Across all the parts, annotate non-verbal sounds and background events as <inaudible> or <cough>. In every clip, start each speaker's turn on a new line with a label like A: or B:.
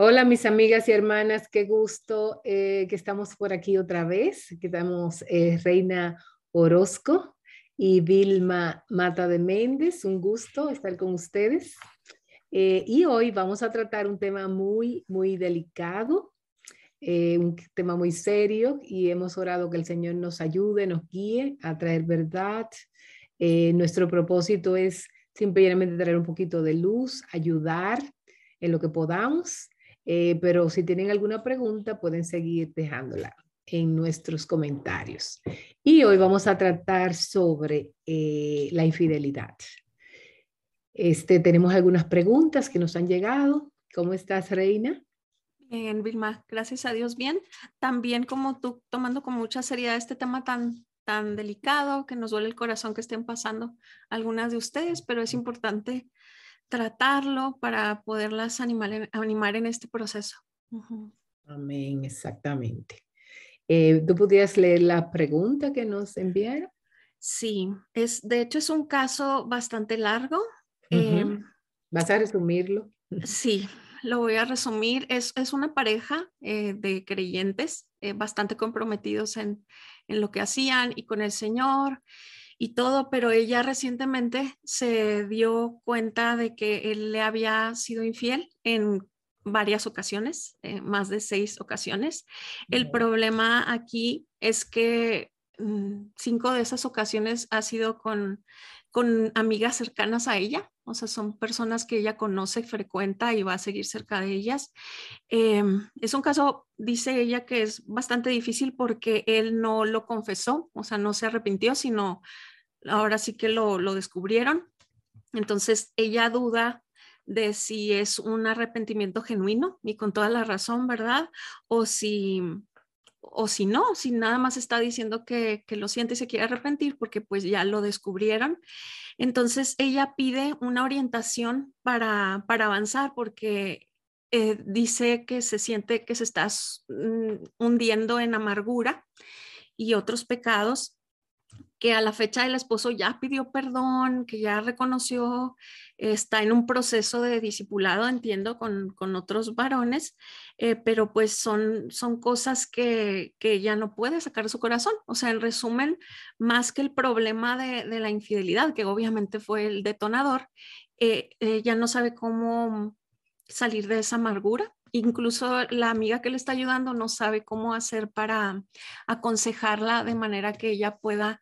A: Hola mis amigas y hermanas, qué gusto eh, que estamos por aquí otra vez, que estamos eh, Reina Orozco y Vilma Mata de Méndez, un gusto estar con ustedes. Eh, y hoy vamos a tratar un tema muy, muy delicado, un tema muy serio y hemos orado que el Señor nos ayude, nos guíe a traer verdad. nuestro propósito es simplemente traer un poquito de luz, ayudar en lo que podamos eh, pero si tienen alguna pregunta, pueden seguir dejándola en nuestros comentarios. Y hoy vamos a tratar sobre eh, la infidelidad. Este, tenemos algunas preguntas que nos han llegado. ¿Cómo estás, Reina?
B: Bien, Vilma, gracias a Dios, bien. También como tú, tomando con mucha seriedad este tema tan, tan delicado, que nos duele el corazón que estén pasando algunas de ustedes, pero es importante tratarlo para poderlas animar en, animar en este proceso.
A: Amén, exactamente. Eh, ¿Tú pudieras leer la pregunta que nos enviaron?
B: Sí, es, de hecho es un caso bastante largo.
A: Em, ¿Vas a resumirlo?
B: Sí, lo voy a resumir. Es, es una pareja eh, de creyentes eh, bastante comprometidos en, en, lo que hacían y con el Señor y todo, pero ella recientemente se dio cuenta de que él le había sido infiel en varias ocasiones, eh, más de seis ocasiones. El problema aquí es que mm, cinco de esas ocasiones ha sido con, con amigas cercanas a ella, o sea, son personas que ella conoce, frecuenta y va a seguir cerca de ellas. Em, es un caso, dice ella, que es bastante difícil porque él no lo confesó, o sea, no se arrepintió, sino ahora sí que lo, descubrieron. Entonces ella duda de si es un arrepentimiento genuino y con toda la razón, ¿verdad? O si, o si no, si nada más está diciendo que, lo siente y se quiere arrepentir porque pues ya lo descubrieron. Entonces ella pide una orientación para, avanzar porque eh, dice que se siente que se está mm, hundiendo en amargura y otros pecados que a la fecha el esposo ya pidió perdón, que ya reconoció, está en un proceso de discipulado, entiendo, con, otros varones, eh, pero pues son, son cosas que, que, ya no puede sacar de su corazón. O sea, en resumen, más que el problema de, la infidelidad, que obviamente fue el detonador, eh, ya no sabe cómo salir de esa amargura incluso la amiga que le está ayudando no sabe cómo hacer para aconsejarla de manera que ella pueda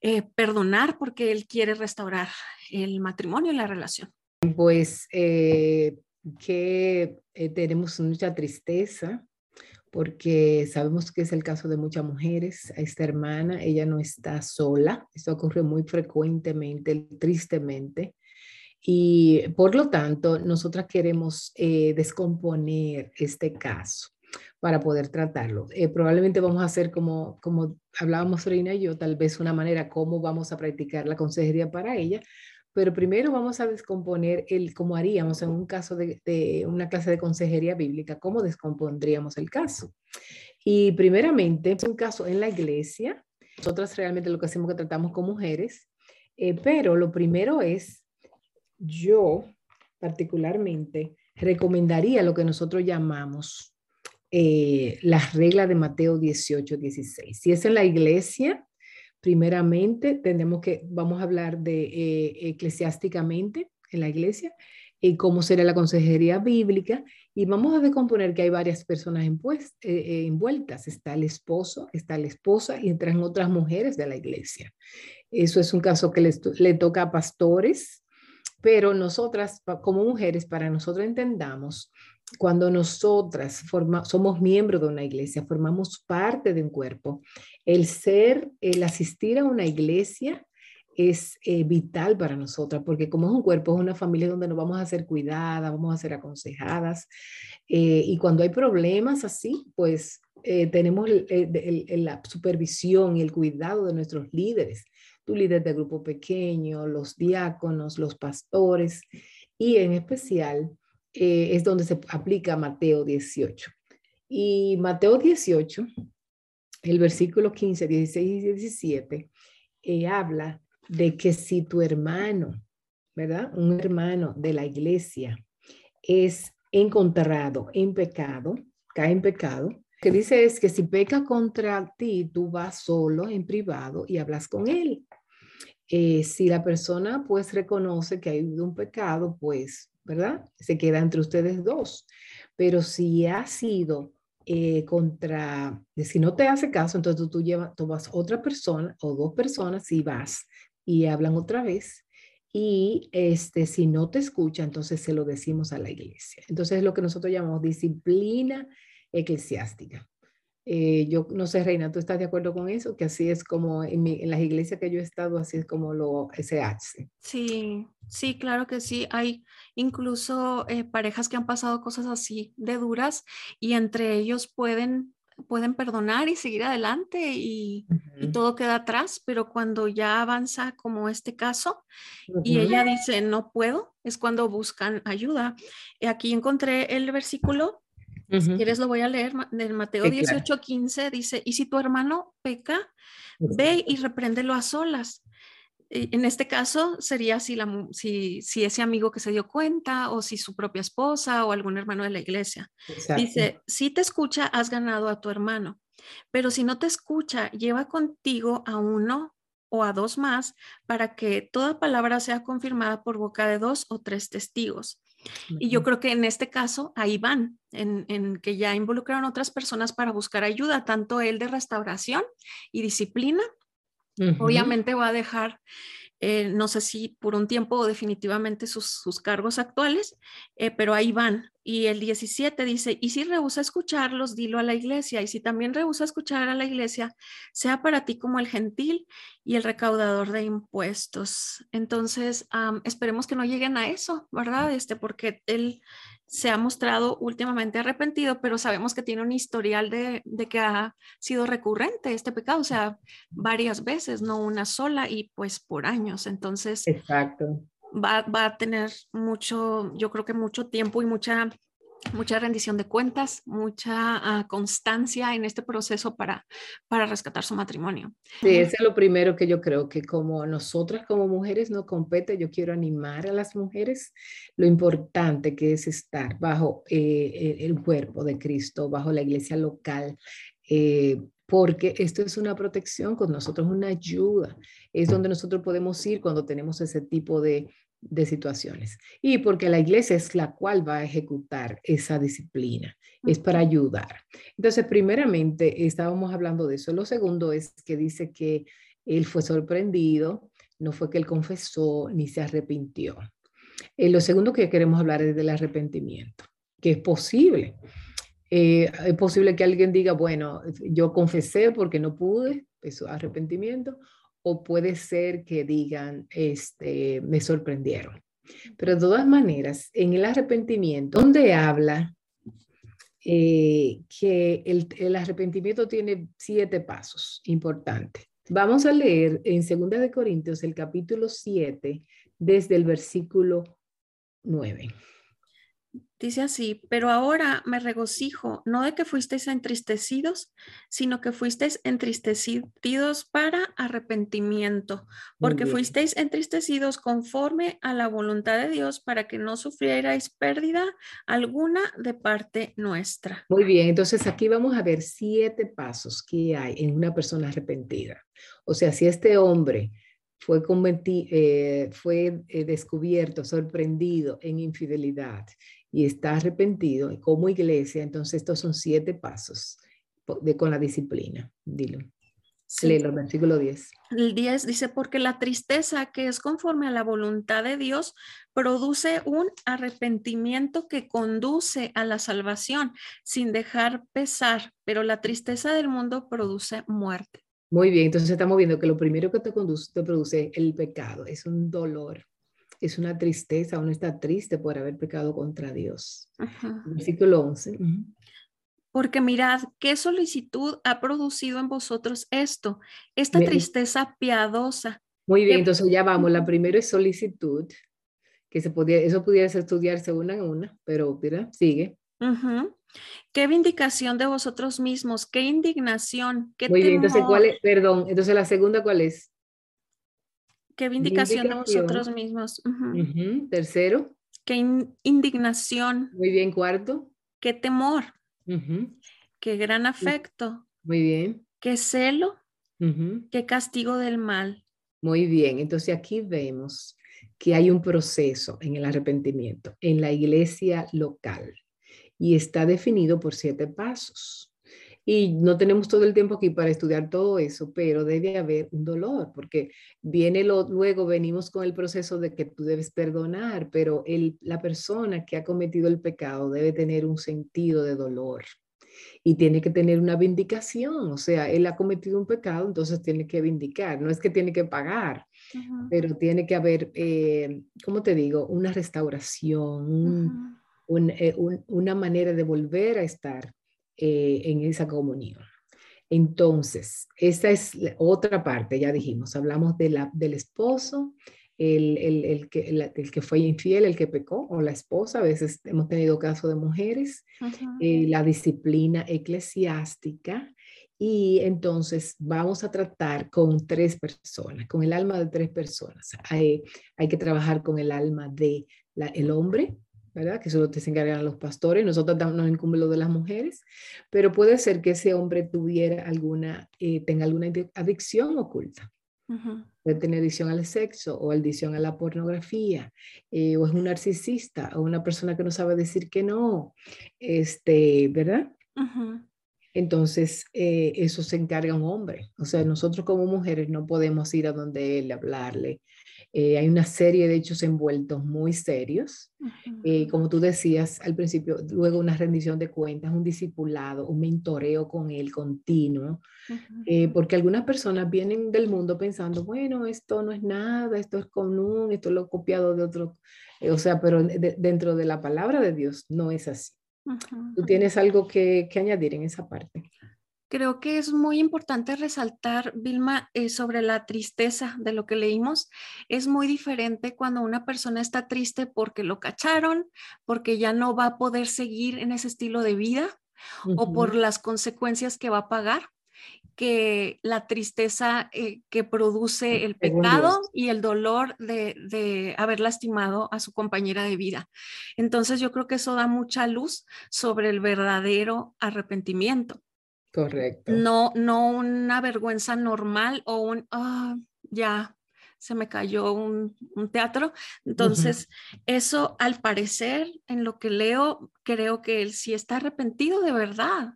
B: eh, perdonar porque él quiere restaurar el matrimonio y la relación.
A: Pues eh, que eh, tenemos mucha tristeza porque sabemos que es el caso de muchas mujeres. Esta hermana, ella no está sola. Esto ocurre muy frecuentemente, tristemente. Y por lo tanto, nosotras queremos eh, descomponer este caso para poder tratarlo. Eh, probablemente vamos a hacer como, como hablábamos Reina y yo, tal vez una manera cómo vamos a practicar la consejería para ella, pero primero vamos a descomponer el cómo haríamos en un caso de, de, una clase de consejería bíblica, cómo descompondríamos el caso. Y primeramente, es un caso en la iglesia. Nosotras realmente lo que hacemos es que tratamos con mujeres, eh, pero lo primero es yo particularmente recomendaría lo que nosotros llamamos eh, las reglas de Mateo 18, 16. Si es en la iglesia, primeramente tenemos que, vamos a hablar de eh, eclesiásticamente en la iglesia, y cómo será la consejería bíblica, y vamos a descomponer que hay varias personas eh, envueltas. Está el esposo, está la esposa y entran otras mujeres de la iglesia. Eso es un caso que le toca a pastores, pero nosotras, como mujeres, para nosotros entendamos, cuando nosotras somos miembros de una iglesia, formamos parte de un cuerpo, el ser, el asistir a una iglesia es eh, vital para nosotras, porque como es un cuerpo, es una familia donde nos vamos a ser cuidadas, vamos a ser aconsejadas, eh, y cuando hay problemas así, pues eh, tenemos la supervisión y el cuidado de nuestros líderes tu líder de grupo pequeño, los diáconos, los pastores y en especial eh, es donde se aplica Mateo 18. Y Mateo 18, el versículo 15, 16 y 17, eh, habla de que si tu hermano, ¿verdad? Un hermano de la iglesia es encontrado en pecado, cae en pecado, que dice es que si peca contra ti, tú vas solo en privado y hablas con él. Eh, si la persona pues reconoce que hay un pecado, pues, ¿verdad? Se queda entre ustedes dos. Pero si ha sido eh, contra, si no te hace caso, entonces tú, tú llevas, vas otra persona o dos personas y vas y hablan otra vez. Y este, si no te escucha, entonces se lo decimos a la iglesia. Entonces es lo que nosotros llamamos disciplina eclesiástica. Eh, yo no sé, Reina, ¿tú estás de acuerdo con eso? Que así es como en, las iglesias que yo he estado, así es como lo se hace.
B: Sí, sí, claro que sí. Hay incluso eh, parejas que han pasado cosas así de duras y entre ellos pueden, pueden perdonar y seguir adelante y, todo queda atrás, pero cuando ya avanza como este caso y ella dice no puedo, es cuando buscan ayuda. Aquí encontré el versículo si quieres lo voy a leer, en Mateo 18, 15 dice, y si tu hermano peca, ve y repréndelo a solas. En este caso sería si, la, si, si, ese amigo que se dio cuenta o si su propia esposa o algún hermano de la iglesia. Dice, si te escucha, has ganado a tu hermano, pero si no te escucha, lleva contigo a uno o a dos más para que toda palabra sea confirmada por boca de dos o tres testigos. Y yo creo que en este caso ahí van, en, que ya involucraron otras personas para buscar ayuda, tanto él de restauración y disciplina. Obviamente va a dejar eh, no sé si por un tiempo o definitivamente sus, cargos actuales, eh, pero ahí van. Y el 17 dice, y si rehúsa escucharlos, dilo a la iglesia. Y si también rehúsa escuchar a la iglesia, sea para ti como el gentil y el recaudador de impuestos. Entonces, esperemos que no lleguen a eso, ¿verdad? Este, porque él se ha mostrado últimamente arrepentido, pero sabemos que tiene un historial de, que ha sido recurrente este pecado, o sea, varias veces, no una sola y pues por años. Entonces,
A: Exacto.
B: Va, va a tener mucho, yo creo que mucho tiempo y mucha mucha rendición de cuentas, mucha ah, constancia en este proceso para, para rescatar su matrimonio.
A: Sí, ese es lo primero que yo creo que como nosotras como mujeres no compete, yo quiero animar a las mujeres lo importante que es estar bajo eh, el cuerpo de Cristo, bajo la iglesia local. Eh, porque esto es una protección con nosotros, una ayuda. Es donde nosotros podemos ir cuando tenemos ese tipo de, de situaciones. Y porque la iglesia es la cual va a ejecutar esa disciplina, es para ayudar. Entonces, primeramente, estábamos hablando de eso. Lo segundo es que dice que él fue sorprendido, no fue que él confesó ni se arrepintió. Eh, lo segundo que queremos hablar es del arrepentimiento, que es posible. Eh, es posible que alguien diga, bueno, yo confesé porque no pude, eso arrepentimiento, o puede ser que digan, este, me sorprendieron. Pero de todas maneras, en el arrepentimiento, donde habla eh, que el, arrepentimiento tiene siete pasos importantes. Vamos a leer en 2 de Corintios el capítulo 7 desde el versículo 9.
B: Dice así, pero ahora me regocijo, no de que fuisteis entristecidos, sino que fuisteis entristecidos para arrepentimiento, porque fuisteis entristecidos conforme a la voluntad de Dios para que no sufrierais pérdida alguna de parte nuestra.
A: Muy bien, entonces aquí vamos a ver siete pasos que hay en una persona arrepentida. O sea, si este hombre fue, eh, fue eh, descubierto, sorprendido en infidelidad y está arrepentido como iglesia, entonces estos son siete pasos de, con la disciplina. Dilo. Sí. el versículo 10.
B: El 10 dice, porque la tristeza que es conforme a la voluntad de Dios produce un arrepentimiento que conduce a la salvación sin dejar pesar, pero la tristeza del mundo produce muerte.
A: Muy bien, entonces estamos viendo que lo primero que te, conduce, te produce el pecado, es un dolor es una tristeza, uno está triste por haber pecado contra Dios. Versículo 11.
B: Porque mirad, qué solicitud ha producido en vosotros esto, esta tristeza piadosa.
A: Muy bien, entonces ya vamos. La primera es solicitud, que se podía, eso pudiera estudiarse una en una, pero mira, sigue.
B: Qué vindicación de vosotros mismos, qué indignación, qué
A: Muy bien, entonces, ¿cuál es? Perdón, entonces la segunda, ¿cuál es?
B: Qué vindicación, de vosotros mismos.
A: Tercero.
B: Qué indignación.
A: Muy bien, cuarto.
B: Qué temor. Qué gran afecto.
A: Muy bien.
B: Qué celo. Qué castigo del mal.
A: Muy bien. Entonces aquí vemos que hay un proceso en el arrepentimiento en la iglesia local y está definido por siete pasos. Y no tenemos todo el tiempo aquí para estudiar todo eso, pero debe haber un dolor, porque viene lo, luego venimos con el proceso de que tú debes perdonar, pero el, la persona que ha cometido el pecado debe tener un sentido de dolor y tiene que tener una vindicación, o sea, él ha cometido un pecado, entonces tiene que vindicar, no es que tiene que pagar, pero tiene que haber, eh, ¿cómo te digo?, una restauración, eh, una manera de volver a estar eh, en esa comunión. Entonces, esa es otra parte, ya dijimos, hablamos de la, del esposo, el, el, el que, el, que fue infiel, el que pecó, o la esposa, a veces hemos tenido casos de mujeres, eh, la disciplina eclesiástica, y entonces vamos a tratar con tres personas, con el alma de tres personas. Hay, hay que trabajar con el alma de el hombre, ¿verdad? Que eso se encargan los pastores, nosotros nos incumbe lo de las mujeres, pero puede ser que ese hombre tuviera alguna, eh, tenga alguna adicción oculta. Puede tener adicción al sexo o adicción a la pornografía, eh, o es un narcisista o una persona que no sabe decir que no, este, ¿verdad? Entonces, eh, eso se encarga un hombre. O sea, nosotros como mujeres no podemos ir a donde él, hablarle, eh, hay una serie de hechos envueltos muy serios. Eh, como tú decías al principio, luego una rendición de cuentas, un discipulado, un mentoreo con él continuo, porque algunas personas vienen del mundo pensando, bueno, esto no es nada, esto es común, esto lo he copiado de otro, o sea, pero dentro de la palabra de Dios no es así. ¿Tú tienes algo que, que añadir en esa parte?
B: Creo que es muy importante resaltar, Vilma, eh, sobre la tristeza de lo que leímos. Es muy diferente cuando una persona está triste porque lo cacharon, porque ya no va a poder seguir en ese estilo de vida o por las consecuencias que va a pagar que la tristeza eh, que produce el pecado y el dolor de, de, haber lastimado a su compañera de vida. Entonces yo creo que eso da mucha luz sobre el verdadero arrepentimiento.
A: Correcto.
B: No, no una vergüenza normal o un, ah, ya, se me cayó un, teatro. Entonces, eso al parecer, en lo que leo, creo que él sí está arrepentido de verdad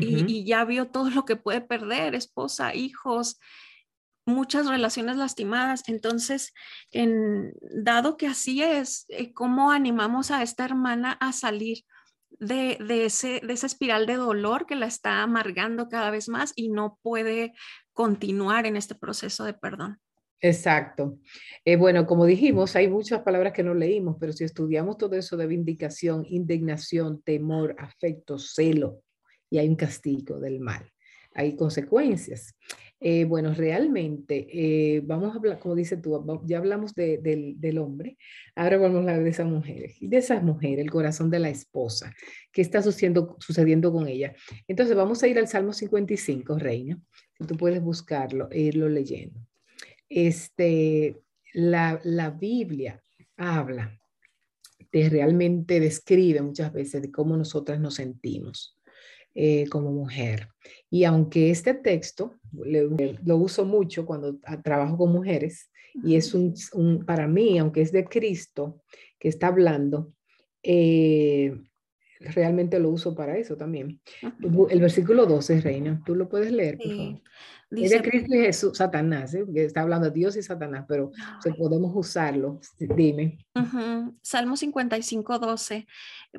B: y, y, ya vio todo lo que puede perder, esposa, hijos, muchas relaciones lastimadas. Entonces, en, dado que así es, eh, ¿cómo animamos a esta hermana a salir? de, ese, de esa espiral de dolor que la está amargando cada vez más y no puede continuar en este proceso de perdón.
A: Exacto. Eh, bueno, como dijimos, hay muchas palabras que no leímos, pero si estudiamos todo eso de vindicación, indignación, temor, afecto, celo, y hay un castigo del mal, hay consecuencias. Eh, bueno, realmente, eh, vamos a hablar, como dices tú, ya hablamos del, hombre, ahora vamos a hablar de esas mujeres, y de esas mujeres, el corazón de la esposa, qué está sucediendo, sucediendo con ella. Entonces, vamos a ir al Salmo 55, Reina, si tú puedes buscarlo e irlo leyendo. Este, la, la Biblia habla, te realmente describe muchas veces de cómo nosotras nos sentimos. Eh, como mujer. Y aunque este texto lo uso mucho cuando trabajo con mujeres, y es un, para mí, aunque es de Cristo que está hablando, eh, realmente lo uso para eso también. El versículo 12, Reina, tú lo puedes leer, por favor. Dice, es de Cristo y Jesús, Satanás, ¿eh? está hablando de Dios y Satanás, pero podemos usarlo. Dime.
B: Salmo 55, 12.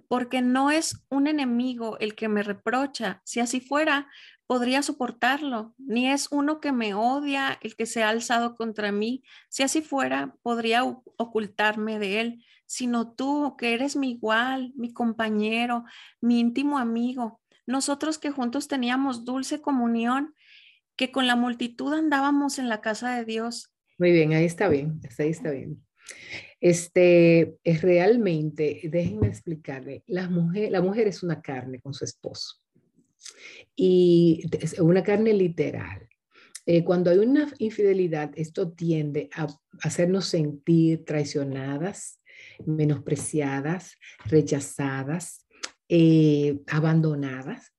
B: Porque no es un enemigo el que me reprocha. Si así fuera, podría soportarlo. Ni es uno que me odia el que se ha alzado contra mí. Si así fuera, podría ocultarme de él. Sino tú, que eres mi igual, mi compañero, mi íntimo amigo. Nosotros que juntos teníamos dulce comunión que con la multitud andábamos en la casa de Dios.
A: Muy bien, ahí está bien, ahí está bien. Este, es realmente, déjenme explicarle, la mujer, la mujer es una carne con su esposo y es una carne literal. Eh, cuando hay una infidelidad, esto tiende a hacernos sentir traicionadas, menospreciadas, rechazadas, eh, abandonadas.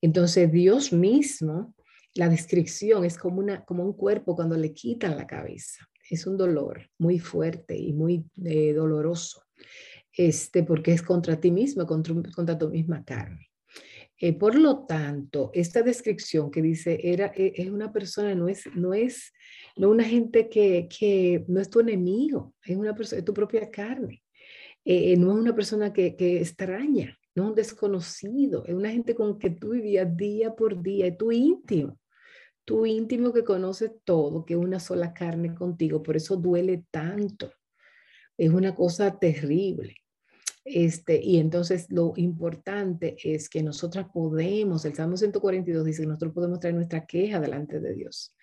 A: Entonces Dios mismo, la descripción es como, una, como un cuerpo cuando le quitan la cabeza. Es un dolor muy fuerte y muy eh, doloroso, este, porque es contra ti mismo, contra, contra tu misma carne. Eh, por lo tanto, esta descripción que dice, era, e, es una persona, no es, no es, no una gente que, que no es tu enemigo, es una persona, es tu propia carne. Eh, no es una persona que, que extraña, no es un desconocido, es una gente con que tú vivías día por día, es tu íntimo, tu íntimo que conoce todo, que es una sola carne contigo, por eso duele tanto. Es una cosa terrible. Este, y entonces lo importante es que nosotras podemos, el Salmo 142 dice que nosotros podemos traer nuestra queja delante de Dios.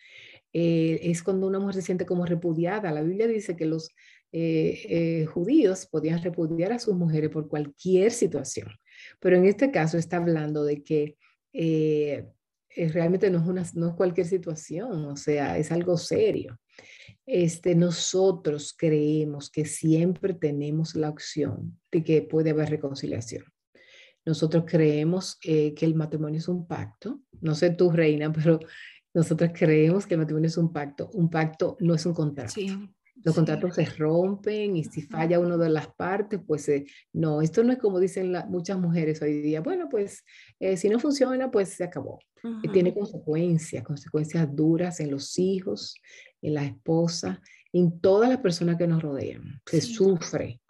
A: Eh, es cuando una mujer se siente como repudiada. La Biblia dice que los eh, eh, judíos podían repudiar a sus mujeres por cualquier situación, pero en este caso está hablando de que realmente no es, una, no es cualquier situación, o sea, es algo serio este, nosotros creemos que siempre tenemos la opción de que puede haber reconciliación. Nosotros creemos eh, que el matrimonio es un pacto. No sé tú, Reina, <laughs> pero nosotros creemos que el matrimonio es un pacto. Un pacto no es un contrato. Los contratos se rompen y si falla una de las partes, pues eh, no, esto no es como dicen muchas mujeres hoy día. Bueno, pues eh, si no funciona, pues se acabó. tiene consecuencias, consecuencias duras en los hijos, en la esposa, en todas las personas que nos rodean. Se sufre.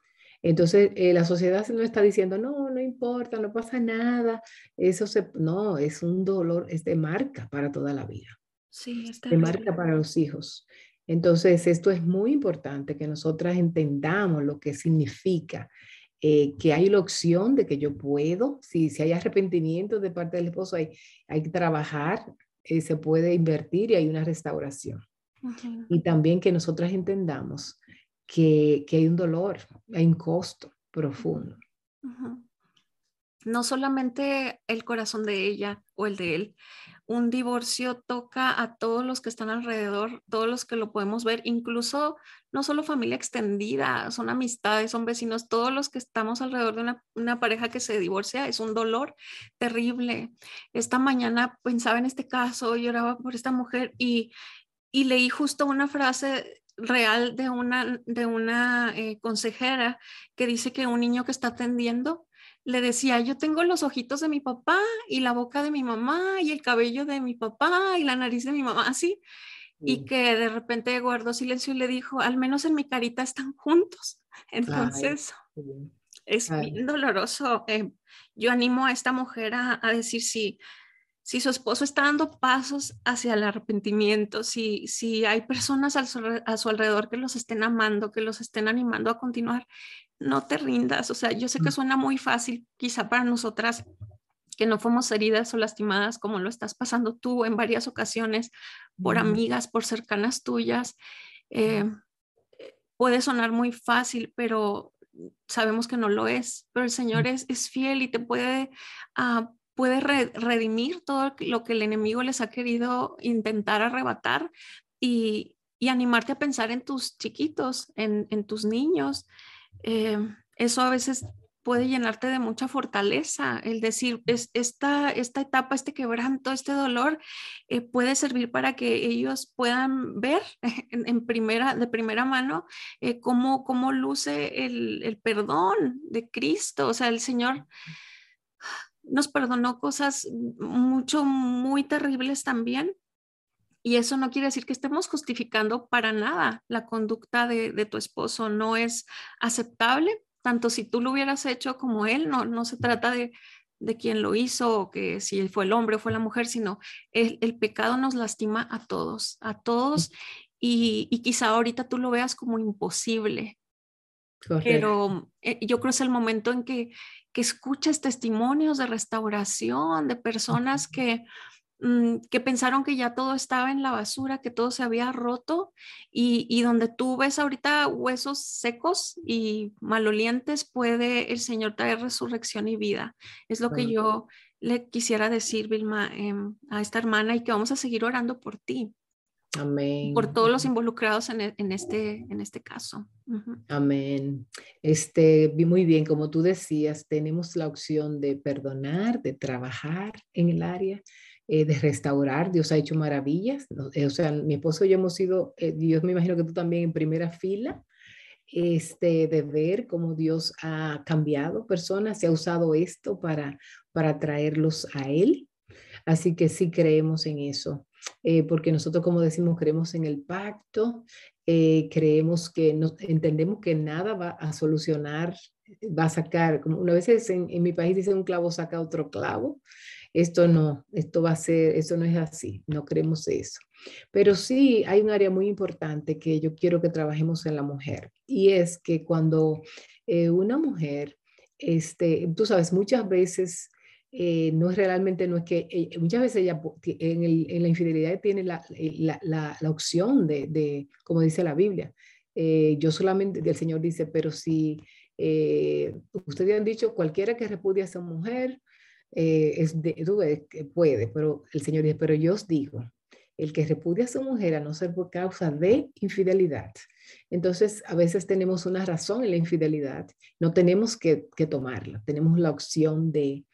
A: Entonces, eh, la sociedad no está diciendo, no, no importa, no pasa nada. Eso se, no, es un dolor, es de marca para toda la vida.
B: Sí, está
A: de marca para los hijos. Entonces, esto es muy importante que nosotras entendamos lo que significa eh, que hay la opción de que yo puedo, si, si hay arrepentimiento de parte del esposo, hay, hay que trabajar, eh, se puede invertir y hay una restauración. Y también que nosotras entendamos que, que, hay un dolor, hay un costo profundo
B: no solamente el corazón de ella o el de él. Un divorcio toca a todos los que están alrededor, todos los que lo podemos ver, incluso no solo familia extendida, son amistades, son vecinos, todos los que estamos alrededor de una, pareja que se divorcia, es un dolor terrible. Esta mañana pensaba en este caso, lloraba por esta mujer y, leí justo una frase real de una, de una eh, consejera que dice que un niño que está atendiendo le decía, yo tengo los ojitos de mi papá y la boca de mi mamá y el cabello de mi papá y la nariz de mi mamá, así. Y que de repente guardó silencio y le dijo, al menos en mi carita están juntos. <laughs> Entonces, es bien doloroso. Eh, yo animo a esta mujer a, decir si, si su esposo está dando pasos hacia el arrepentimiento, si, si hay personas a su alrededor que los estén amando, que los estén animando a continuar, no te rindas. O sea, yo sé que suena muy fácil quizá para nosotras que no fuimos heridas o lastimadas como lo estás pasando tú en varias ocasiones por amigas, por cercanas tuyas. Eh, puede sonar muy fácil, pero sabemos que no lo es. Pero el Señor es, es fiel y te puede, uh, puede redimir todo lo que el enemigo les ha querido intentar arrebatar y, y animarte a pensar en tus chiquitos, en, en tus niños. Eh, eso a veces puede llenarte de mucha fortaleza, el decir, es, esta, esta etapa, este quebranto, este dolor, eh, puede servir para que ellos puedan ver <laughs> en, primera, de primera mano eh, cómo, cómo, luce el, el, perdón de Cristo. O sea, el Señor nos perdonó cosas mucho, muy terribles también, y eso no quiere decir que estemos justificando para nada la conducta de, tu esposo. No es aceptable, tanto si tú lo hubieras hecho como él. No, no se trata de, de quién lo hizo o que si fue el hombre o fue la mujer, sino el, el pecado nos lastima a todos, a todos. Y, y, quizá ahorita tú lo veas como imposible. Pero eh, yo creo que es el momento en que, que escuchas testimonios de restauración, de personas que Mm, que pensaron que ya todo estaba en la basura, que todo se había roto y, donde tú ves ahorita huesos secos y malolientes, puede el Señor traer resurrección y vida. Es lo que yo le quisiera decir, Vilma, em, a esta hermana y que vamos a seguir orando por ti.
A: Amén.
B: Por todos los involucrados en, e, en este, en este caso.
A: Amén. Este, muy bien, como tú decías, tenemos la opción de perdonar, de trabajar en el área, eh, de restaurar. Dios ha hecho maravillas. Eh, o sea, mi esposo y yo hemos sido, eh, Dios me imagino que tú también en primera fila, este, de ver cómo Dios ha cambiado personas, se ha usado esto para, para traerlos a Él. Así que sí creemos en eso. Porque nosotros, como decimos, creemos en el pacto, creemos que no, entendemos que nada va a solucionar, va a sacar, como una vez en, en mi país dice un clavo saca otro clavo, esto no, esto va a ser, eso no es así, no creemos eso. Pero sí hay un área muy importante que yo quiero que trabajemos en la mujer y es que cuando eh, una mujer, este, tú sabes, muchas veces eh, no es realmente, no es que, eh, muchas veces ella en, la infidelidad tiene la, la, opción de, como dice la Biblia. yo solamente, el Señor dice, pero si ustedes han dicho, cualquiera que repudie a esa mujer, eh, es de, puede, pero el Señor dice, pero yo os digo, el que repudia a su mujer a no ser por causa de infidelidad. Entonces, a veces tenemos una razón en la infidelidad, no tenemos que tomarla, tenemos la opción de,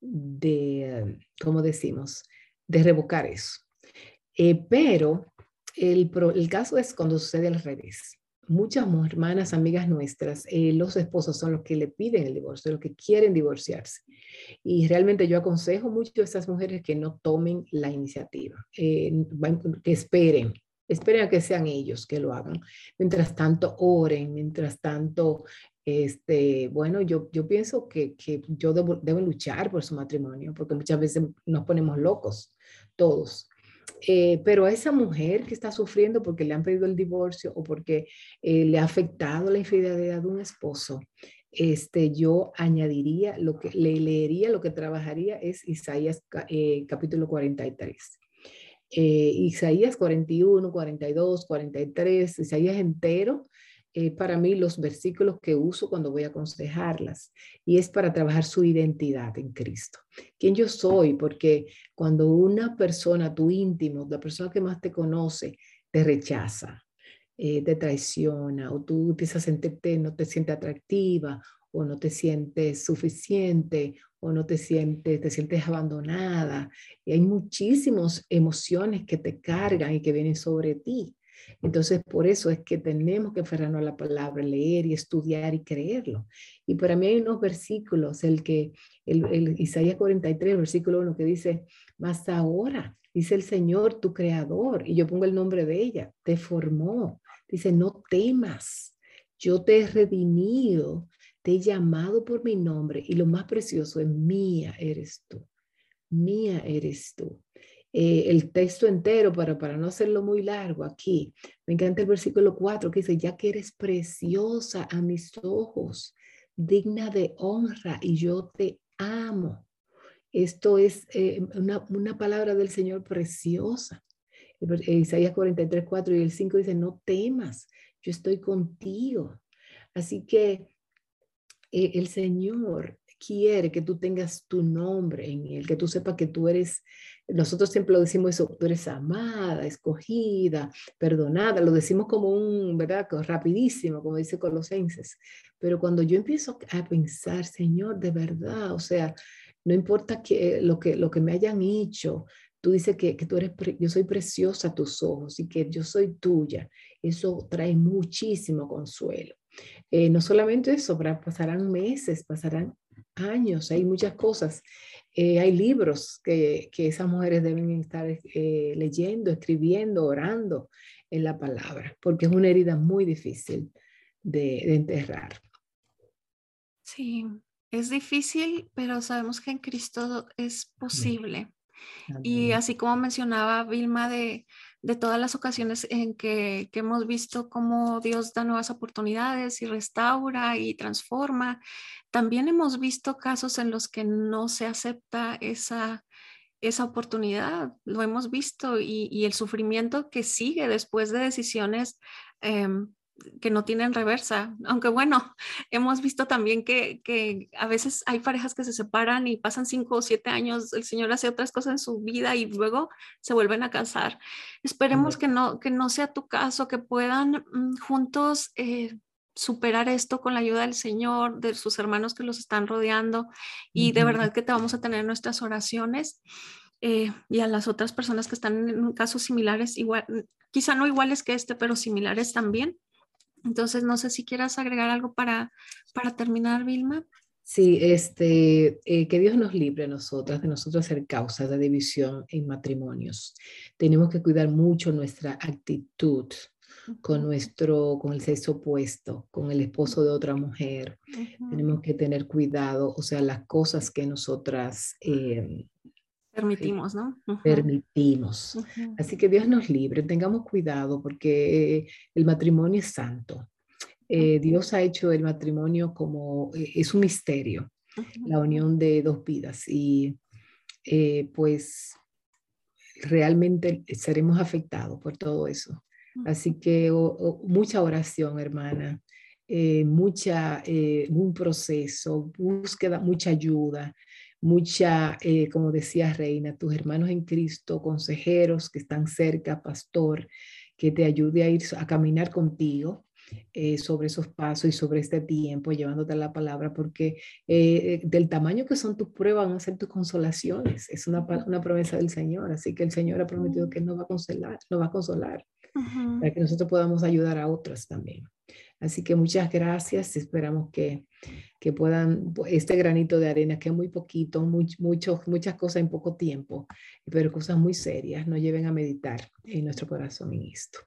A: de, ¿cómo decimos?, de revocar eso. Eh, pero el, el caso es cuando sucede al revés muchas hermanas, amigas nuestras, eh, los esposos son los que le piden el divorcio, los que quieren divorciarse. Y realmente yo aconsejo mucho a esas mujeres que no tomen la iniciativa, eh, que esperen, esperen a que sean ellos que lo hagan. Mientras tanto, oren, mientras tanto, este, bueno, yo, yo pienso que, que yo debo, luchar por su matrimonio, porque muchas veces nos ponemos locos todos. Eh, pero a esa mujer que está sufriendo porque le han pedido el divorcio o porque eh, le ha afectado la infidelidad de un esposo, este, yo añadiría, lo que le leería, lo que trabajaría es Isaías eh, capítulo 43. Isaías 41, 42, 43, Isaías entero para mí los versículos que uso cuando voy a aconsejarlas y es para trabajar su identidad en Cristo. ¿Quién yo soy? Porque cuando una persona, tu íntimo, la persona que más te conoce, te rechaza, eh, te traiciona o tú empiezas a sentirte, no te sientes atractiva o no te sientes suficiente o no te sientes, te sientes abandonada. Y hay muchísimas emociones que te cargan y que vienen sobre ti. Entonces, por eso es que tenemos que aferrarnos a la palabra, leer y estudiar y creerlo. Y para mí hay unos versículos, el que, el, Isaías 43, versículo 1, que dice, más ahora, dice el Señor, tu creador, y yo pongo el nombre de ella, te formó. Dice, no temas, yo te he redimido, te he llamado por mi nombre, y lo más precioso es mía eres tú, mía eres tú. Eh, el texto entero, pero para no hacerlo muy largo aquí, me encanta el versículo 4 que dice, ya que eres preciosa a mis ojos, digna de honra y yo te amo. Esto es eh, una, una, palabra del Señor preciosa. Isaías 43, 4 y el 5 dice, no temas, yo estoy contigo. Así que eh, el Señor quiere que tú tengas tu nombre en él, que tú sepas que tú eres nosotros siempre lo decimos eso, tú eres amada, escogida, perdonada, lo decimos como un, ¿verdad? Rapidísimo, como dice Colosenses. Pero cuando yo empiezo a pensar, Señor, de verdad, o sea, no importa que, lo, que, lo que me hayan hecho, tú dices que, que tú eres, yo soy preciosa a tus ojos y que yo soy tuya. Eso trae muchísimo consuelo. Eh, no solamente eso, pasarán meses, pasarán años, hay muchas cosas eh, hay libros que, que, esas mujeres deben estar eh, leyendo, escribiendo, orando en la palabra, porque es una herida muy difícil de, enterrar.
B: Sí, es difícil, pero sabemos que en Cristo es posible. Y así como mencionaba Vilma de, de todas las ocasiones en que, hemos visto cómo Dios da nuevas oportunidades y restaura y transforma, también hemos visto casos en los que no se acepta esa, esa oportunidad, lo hemos visto y, y el sufrimiento que sigue después de decisiones em, que no tienen reversa. Aunque bueno, <laughs> hemos visto también que, que, a veces hay parejas que se separan y pasan cinco o siete años, el Señor hace otras cosas en su vida y luego se vuelven a casar. Esperemos que no, que no sea tu caso, que puedan mm, juntos eh, superar esto con la ayuda del Señor, de sus hermanos que los están rodeando y de verdad que te vamos a tener nuestras oraciones. Eh, y a las otras personas que están en casos similares, igual, quizá no iguales que este, pero similares también. Entonces, no sé si quieras agregar algo para, para terminar, Vilma.
A: Sí, este, eh, que Dios nos libre a nosotras de nosotros ser causa de división en matrimonios. Tenemos que cuidar mucho nuestra actitud con nuestro, con el sexo opuesto, con el esposo de otra mujer. Tenemos que tener cuidado, o sea, las cosas que nosotras eh,
B: Permitimos, ¿no?
A: Permitimos. Así que Dios nos libre, tengamos cuidado porque el matrimonio es santo. Eh, Dios ha hecho el matrimonio como, eh, es un misterio, la unión de dos vidas y eh, pues realmente seremos afectados por todo eso. Así que mucha oración, hermana, mucha, un proceso, búsqueda, mucha ayuda, mucha, eh, como decía Reina, tus hermanos en Cristo, consejeros que están cerca, pastor, que te ayude a ir a caminar contigo. Eh, sobre esos pasos y sobre este tiempo, llevándote la palabra, porque eh, del tamaño que son tus pruebas van a ser tus consolaciones. Es una, una, promesa del Señor, así que el Señor ha prometido que nos va a consolar, nos va a consolar, para que nosotros podamos ayudar a otros también. Así que muchas gracias. Esperamos que, que puedan, este granito de arena, que es muy poquito, muchas cosas en poco tiempo, pero cosas muy serias, nos lleven a meditar en nuestro corazón en esto.